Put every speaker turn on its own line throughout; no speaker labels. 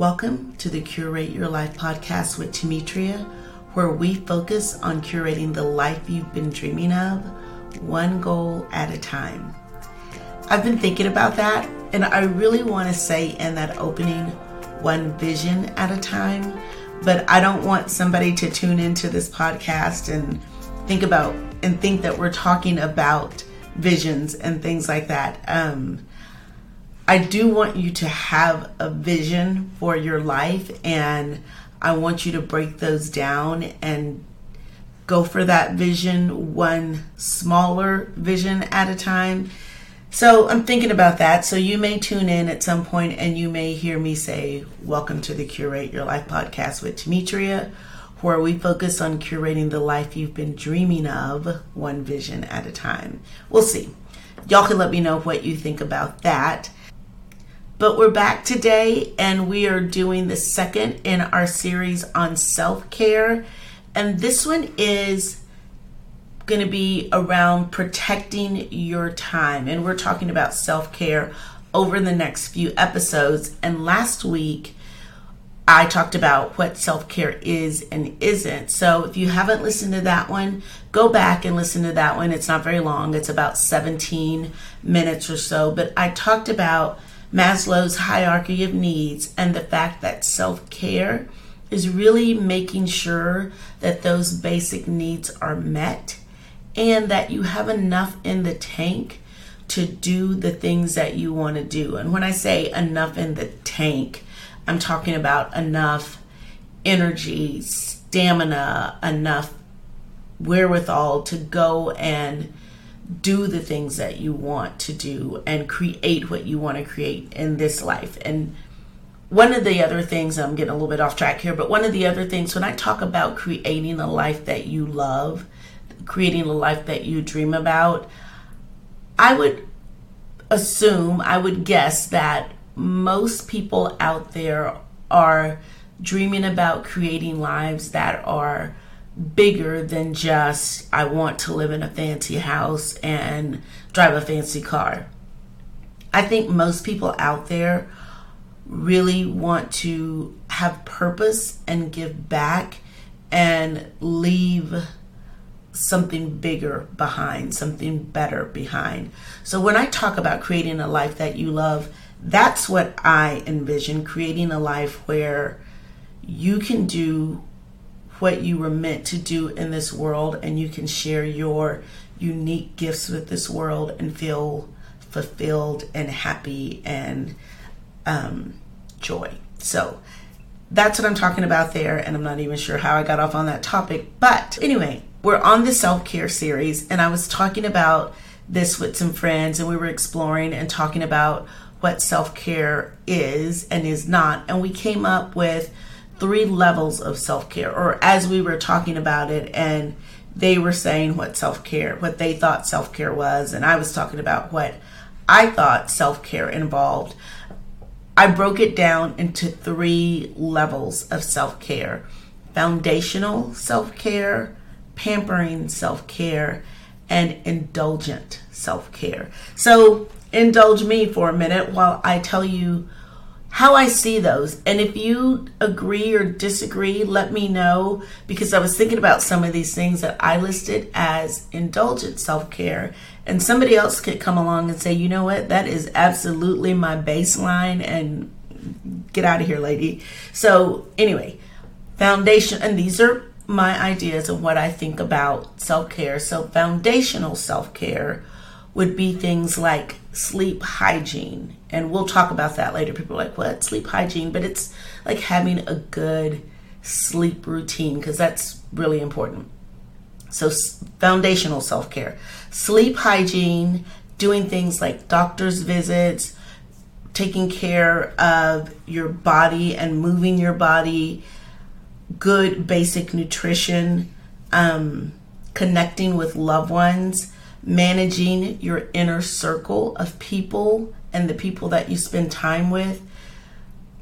Welcome to the Curate Your Life podcast with Temetria, where we focus on curating the life you've been dreaming of, one goal at a time. I've been thinking about that, and I really want to say in that opening, one vision at a time. But I don't want somebody to tune into this podcast and think about and think that we're talking about visions and things like that. Um, I do want you to have a vision for your life, and I want you to break those down and go for that vision one smaller vision at a time. So I'm thinking about that. So you may tune in at some point and you may hear me say, Welcome to the Curate Your Life podcast with Temetria, where we focus on curating the life you've been dreaming of, one vision at a time. We'll see. Y'all can let me know what you think about that. But we're back today and we are doing the second in our series on self care. And this one is going to be around protecting your time. And we're talking about self care over the next few episodes. And last week, I talked about what self care is and isn't. So if you haven't listened to that one, go back and listen to that one. It's not very long, it's about 17 minutes or so. But I talked about Maslow's hierarchy of needs and the fact that self care is really making sure that those basic needs are met and that you have enough in the tank to do the things that you want to do. And when I say enough in the tank, I'm talking about enough energy, stamina, enough wherewithal to go and do the things that you want to do and create what you want to create in this life. And one of the other things, I'm getting a little bit off track here, but one of the other things, when I talk about creating a life that you love, creating a life that you dream about, I would assume, I would guess that most people out there are dreaming about creating lives that are bigger than just I want to live in a fancy house and drive a fancy car. I think most people out there really want to have purpose and give back and leave something bigger behind, something better behind. So when I talk about creating a life that you love, that's what I envision creating a life where you can do what you were meant to do in this world and you can share your unique gifts with this world and feel fulfilled and happy and um, joy. So that's what I'm talking about there, and I'm not even sure how I got off on that topic. But anyway, we're on the self care series, and I was talking about this with some friends, and we were exploring and talking about what self care is and is not. And we came up with three levels of self care, or as we were talking about it, and they were saying what self care, what they thought self care was, and I was talking about what I thought self care involved. I broke it down into three levels of self care foundational self care, pampering self care, and indulgent self care. So, indulge me for a minute while I tell you how I see those. And if you agree or disagree, let me know because I was thinking about some of these things that I listed as indulgent self care. And somebody else could come along and say, you know what, that is absolutely my baseline and get out of here, lady. So, anyway, foundation, and these are my ideas of what I think about self care. So, foundational self care would be things like sleep hygiene. And we'll talk about that later. People are like, what? Sleep hygiene? But it's like having a good sleep routine because that's really important. So, foundational self care, sleep hygiene, doing things like doctor's visits, taking care of your body and moving your body, good basic nutrition, um, connecting with loved ones managing your inner circle of people and the people that you spend time with,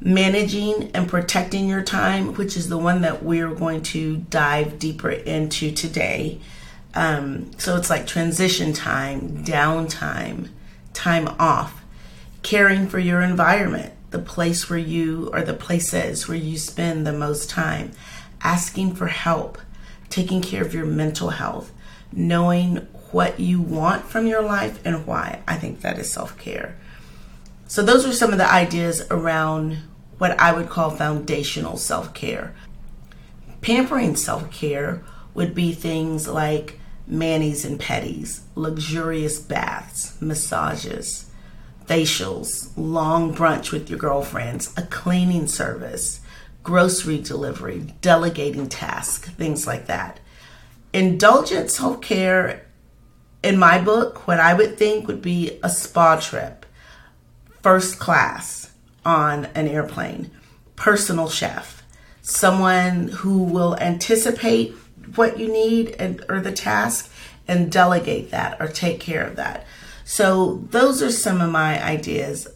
managing and protecting your time, which is the one that we're going to dive deeper into today. Um, so it's like transition time, downtime, time off, caring for your environment, the place where you or the places where you spend the most time, asking for help, taking care of your mental health, knowing what you want from your life and why. I think that is self care. So, those are some of the ideas around what I would call foundational self care. Pampering self care would be things like manis and petties, luxurious baths, massages, facials, long brunch with your girlfriends, a cleaning service, grocery delivery, delegating tasks, things like that. Indulgent self care, in my book, what I would think would be a spa trip, first class on an airplane, personal chef, someone who will anticipate what you need and or the task and delegate that or take care of that. So those are some of my ideas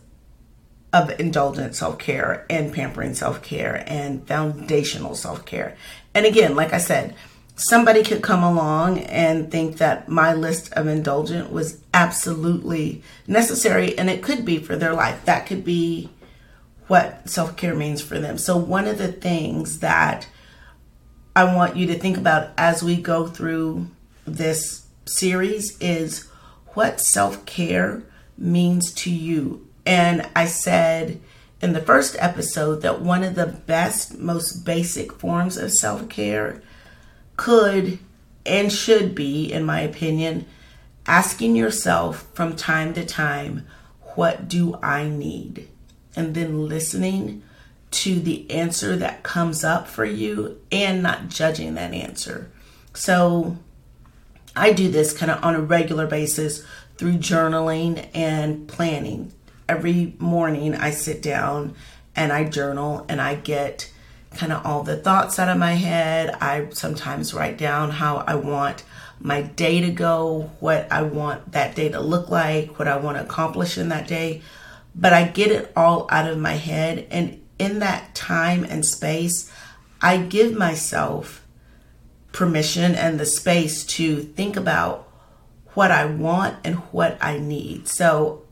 of indulgent self-care and pampering self-care and foundational self-care. And again, like I said, somebody could come along and think that my list of indulgent was absolutely necessary and it could be for their life. That could be what self-care means for them. So one of the things that I want you to think about as we go through this series is what self care means to you. And I said in the first episode that one of the best, most basic forms of self care could and should be, in my opinion, asking yourself from time to time, What do I need? And then listening to the answer that comes up for you and not judging that answer. So I do this kind of on a regular basis through journaling and planning. Every morning I sit down and I journal and I get kind of all the thoughts out of my head. I sometimes write down how I want my day to go, what I want that day to look like, what I want to accomplish in that day. But I get it all out of my head and in that time and space, I give myself permission and the space to think about what I want and what I need. So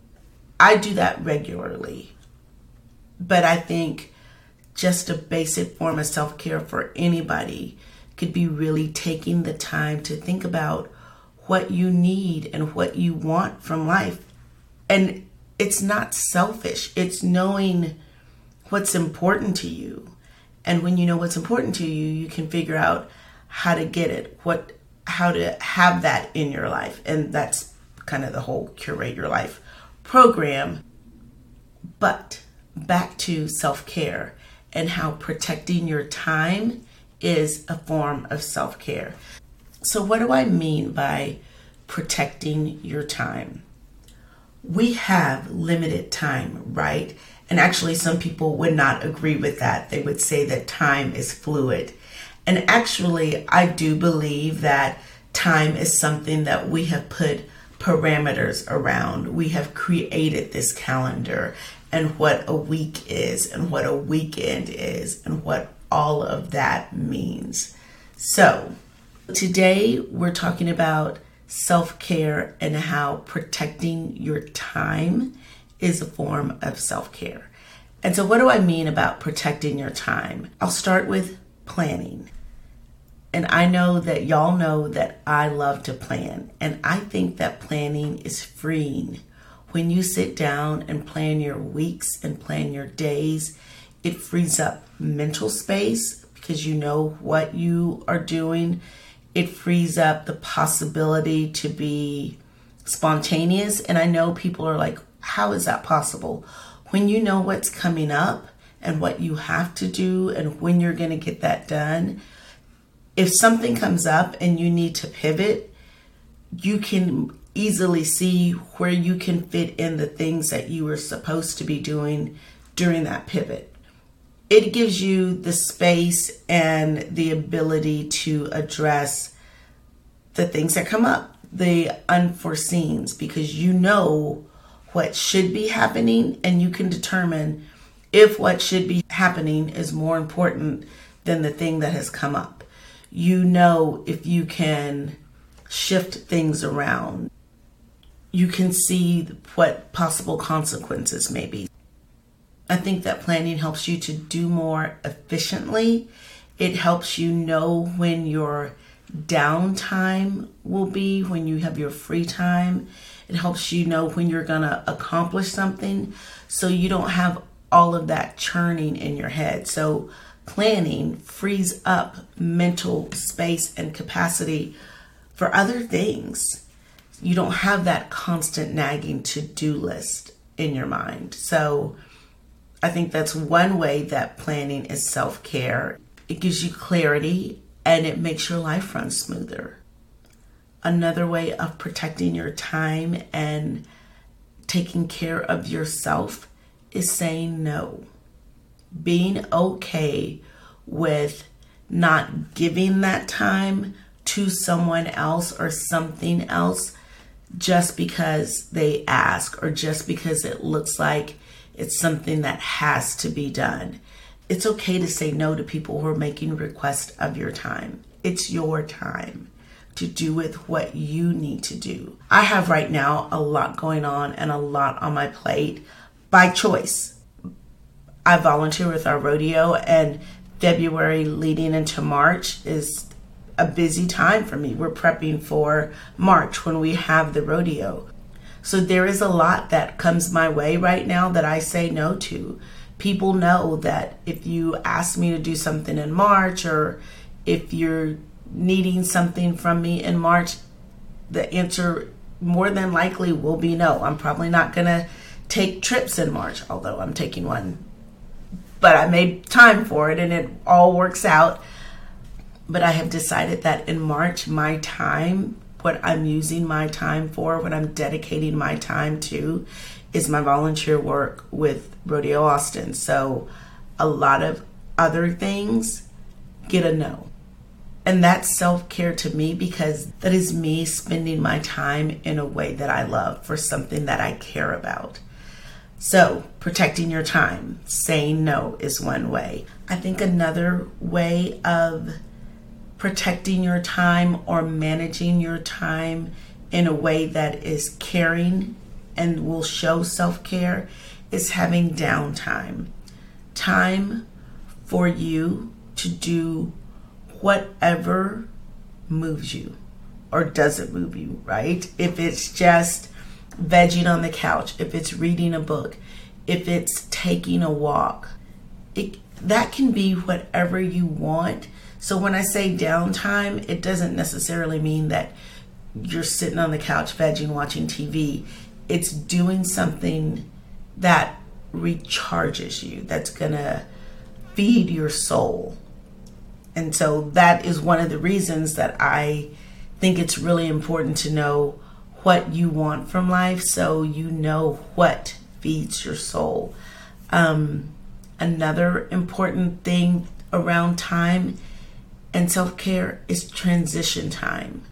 I do that regularly. But I think just a basic form of self care for anybody could be really taking the time to think about what you need and what you want from life. And it's not selfish, it's knowing what's important to you. And when you know what's important to you, you can figure out how to get it, what how to have that in your life. And that's kind of the whole curate your life program. But back to self-care and how protecting your time is a form of self-care. So what do I mean by protecting your time? We have limited time, right? And actually, some people would not agree with that. They would say that time is fluid. And actually, I do believe that time is something that we have put parameters around. We have created this calendar and what a week is and what a weekend is and what all of that means. So, today we're talking about self care and how protecting your time is a form of self care. And so, what do I mean about protecting your time? I'll start with planning. And I know that y'all know that I love to plan. And I think that planning is freeing. When you sit down and plan your weeks and plan your days, it frees up mental space because you know what you are doing. It frees up the possibility to be spontaneous. And I know people are like, how is that possible? When you know what's coming up and what you have to do and when you're going to get that done, if something comes up and you need to pivot, you can easily see where you can fit in the things that you were supposed to be doing during that pivot. It gives you the space and the ability to address the things that come up, the unforeseens, because you know what should be happening and you can determine if what should be happening is more important than the thing that has come up. You know if you can shift things around. You can see what possible consequences may be. I think that planning helps you to do more efficiently. It helps you know when your downtime will be, when you have your free time. It helps you know when you're going to accomplish something so you don't have all of that churning in your head. So, planning frees up mental space and capacity for other things. You don't have that constant nagging to do list in your mind. So, I think that's one way that planning is self care. It gives you clarity and it makes your life run smoother. Another way of protecting your time and taking care of yourself is saying no. Being okay with not giving that time to someone else or something else just because they ask or just because it looks like it's something that has to be done. It's okay to say no to people who are making requests of your time. It's your time to do with what you need to do. I have right now a lot going on and a lot on my plate by choice. I volunteer with our rodeo, and February leading into March is a busy time for me. We're prepping for March when we have the rodeo. So there is a lot that comes my way right now that I say no to. People know that if you ask me to do something in March or if you're needing something from me in March, the answer more than likely will be no. I'm probably not going to take trips in March, although I'm taking one. But I made time for it and it all works out. But I have decided that in March, my time what I'm using my time for, what I'm dedicating my time to, is my volunteer work with Rodeo Austin. So a lot of other things get a no. And that's self care to me because that is me spending my time in a way that I love for something that I care about. So, protecting your time, saying no is one way. I think another way of protecting your time or managing your time in a way that is caring and will show self care is having downtime. Time for you to do whatever moves you or doesn't move you, right? If it's just vegging on the couch, if it's reading a book, if it's taking a walk, it, that can be whatever you want so when I say downtime, it doesn't necessarily mean that you're sitting on the couch vegging watching TV. It's doing something that recharges you, that's going to feed your soul. And so that is one of the reasons that I think it's really important to know what you want from life so you know what feeds your soul. Um, another important thing around time and self care is transition time.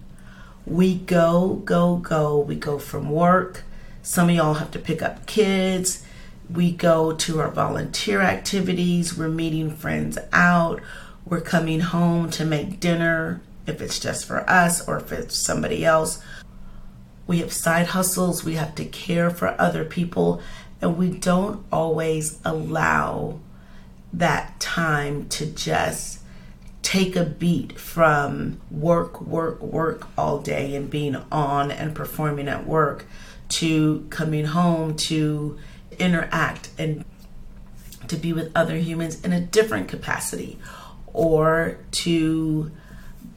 We go, go, go. We go from work. Some of y'all have to pick up kids. We go to our volunteer activities. We're meeting friends out. We're coming home to make dinner if it's just for us or if it's somebody else. We have side hustles. We have to care for other people. And we don't always allow that time to just take a beat from work, work, work all day and being on and performing at work to coming home to interact and to be with other humans in a different capacity or to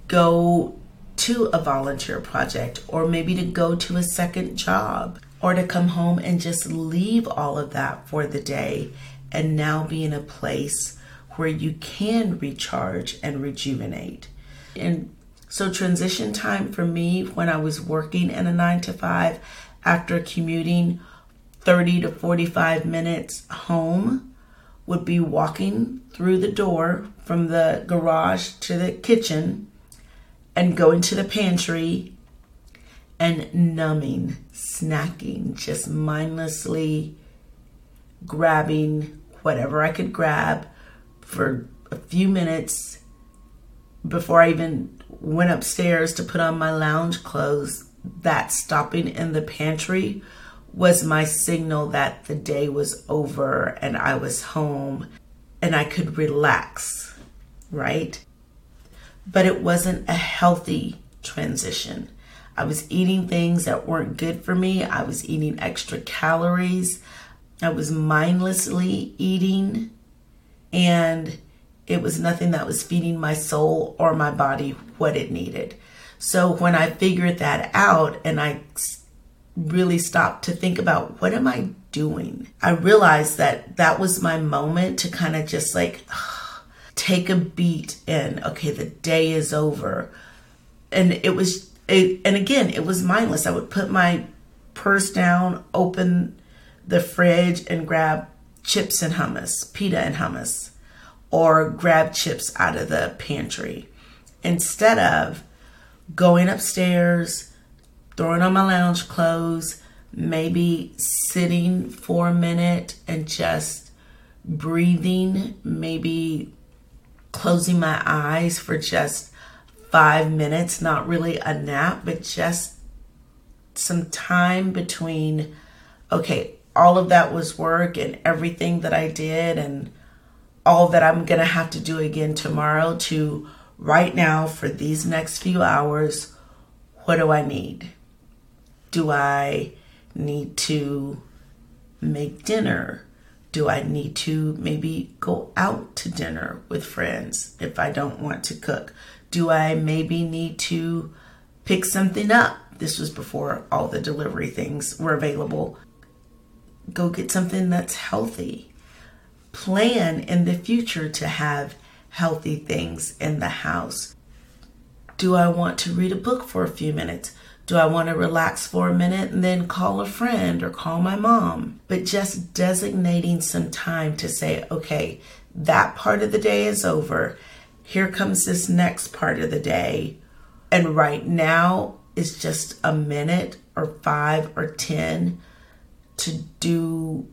go to a volunteer project or maybe to go to a second job or to come home and just leave all of that for the day and now be in a place where you can recharge and rejuvenate. And so, transition time for me when I was working in a nine to five after commuting 30 to 45 minutes home would be walking through the door from the garage to the kitchen and going to the pantry and numbing, snacking, just mindlessly grabbing whatever I could grab for a few minutes before I even went upstairs to put on my lounge clothes. That stopping in the pantry was my signal that the day was over and I was home and I could relax, right? But it wasn't a healthy transition. I was eating things that weren't good for me. I was eating extra calories. I was mindlessly eating, and it was nothing that was feeding my soul or my body what it needed. So when I figured that out and I really stopped to think about what am I doing, I realized that that was my moment to kind of just like take a beat and okay, the day is over. And it was it, and again, it was mindless. I would put my purse down, open the fridge, and grab chips and hummus, pita and hummus, or grab chips out of the pantry. Instead of going upstairs, throwing on my lounge clothes, maybe sitting for a minute and just breathing, maybe closing my eyes for just five minutes, not really a nap, but just some time between, okay, all of that was work and everything that I did and all that I'm going to have to do again tomorrow to right now for these next few hours, what do I need? Do I need to make dinner? Do I need to maybe go out to dinner with friends if I don't want to cook? Do I maybe need to pick something up? This was before all the delivery things were available. Go get something that's healthy. Plan in the future to have healthy things in the house. Do I want to read a book for a few minutes? Do I want to relax for a minute and then call a friend or call my mom? But just designating some time to say, okay, that part of the day is over here comes this next part of the day. And right now is just a minute or five or 10 to do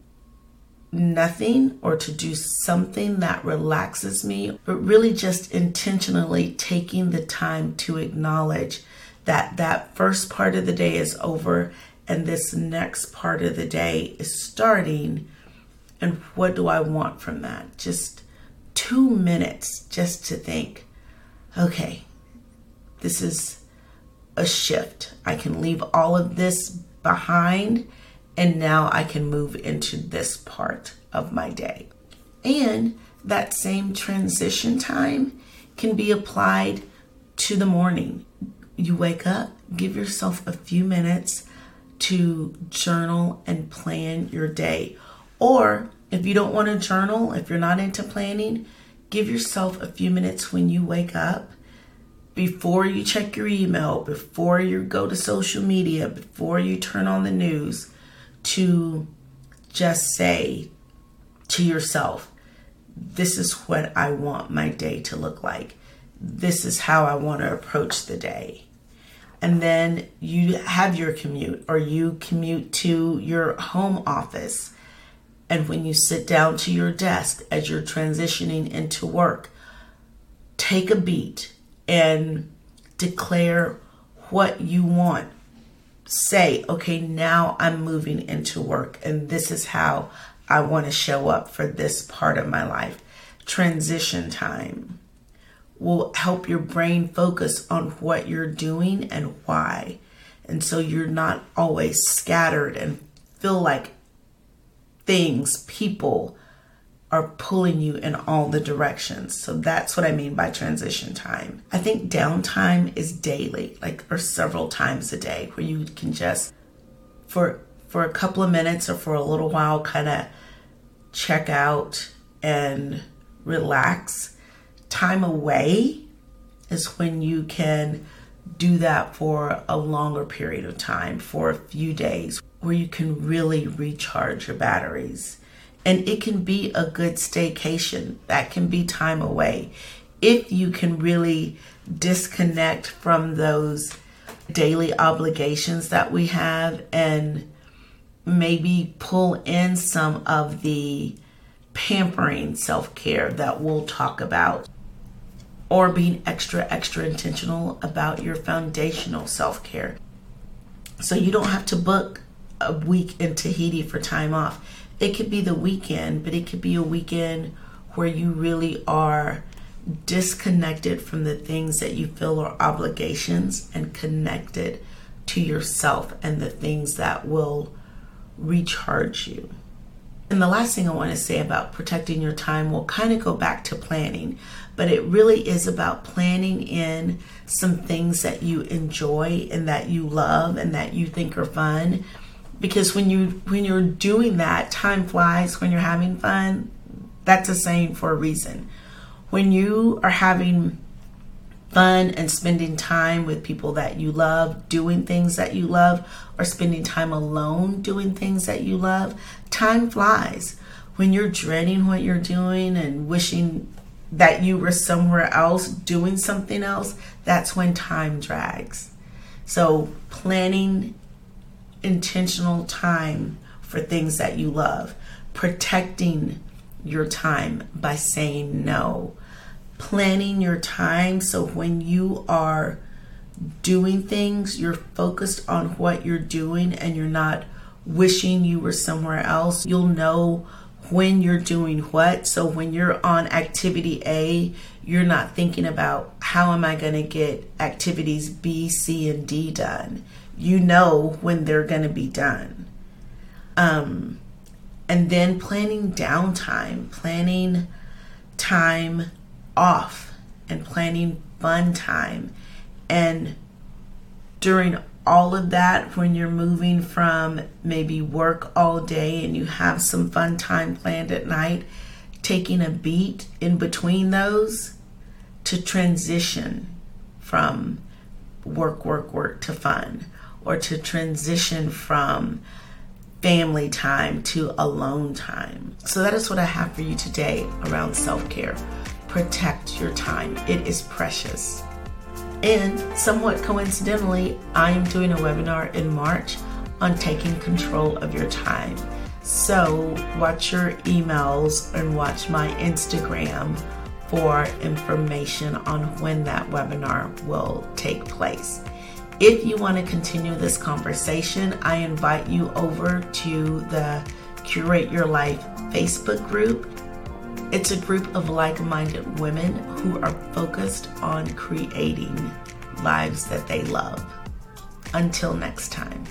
nothing or to do something that relaxes me, but really just intentionally taking the time to acknowledge that that first part of the day is over and this next part of the day is starting. And what do I want from that? Just two minutes just to think, okay, this is a shift. I can leave all of this behind and now I can move into this part of my day. And that same transition time can be applied to the morning. You wake up, give yourself a few minutes to journal and plan your day. Or if you don't want to journal, if you're not into planning, give yourself a few minutes when you wake up before you check your email, before you go to social media, before you turn on the news to just say to yourself, this is what I want my day to look like. This is how I want to approach the day. And then you have your commute or you commute to your home office and when you sit down to your desk as you're transitioning into work, take a beat and declare what you want. Say, okay, now I'm moving into work, and this is how I want to show up for this part of my life. Transition time will help your brain focus on what you're doing and why. And so you're not always scattered and feel like things, people are pulling you in all the directions. So that's what I mean by transition time. I think downtime is daily, like or several times a day where you can just for for a couple of minutes or for a little while kind of check out and relax. Time away is when you can do that for a longer period of time, for a few days where you can really recharge your batteries. And it can be a good staycation. That can be time away. If you can really disconnect from those daily obligations that we have and maybe pull in some of the pampering self care that we'll talk about, or being extra, extra intentional about your foundational self care. So you don't have to book a week in Tahiti for time off. It could be the weekend, but it could be a weekend where you really are disconnected from the things that you feel are obligations and connected to yourself and the things that will recharge you. And the last thing I want to say about protecting your time will kind of go back to planning, but it really is about planning in some things that you enjoy and that you love and that you think are fun. Because when you when you're doing that, time flies when you're having fun. That's a saying for a reason. When you are having fun and spending time with people that you love, doing things that you love, or spending time alone doing things that you love, time flies. When you're dreading what you're doing and wishing that you were somewhere else doing something else, that's when time drags. So, planning intentional time for things that you love, protecting your time by saying no, planning your time so when you are doing things, you're focused on what you're doing and you're not wishing you were somewhere else. You'll know when you're doing what. So when you're on activity A, you're not thinking about how am I going to get activities B, C, and D done. You know when they're going to be done. Um, and then planning downtime, planning time off and planning fun time. And during all of that, when you're moving from maybe work all day and you have some fun time planned at night, taking a beat in between those to transition from work, work, work to fun, or to transition from family time to alone time. So, that is what I have for you today around self care protect your time. It is precious. And somewhat coincidentally, I am doing a webinar in March on taking control of your time. So, watch your emails and watch my Instagram for information on when that webinar will take place. If you want to continue this conversation, I invite you over to the Curate Your Life Facebook group it's a group of like minded women who are focused on creating lives that they love. Until next time.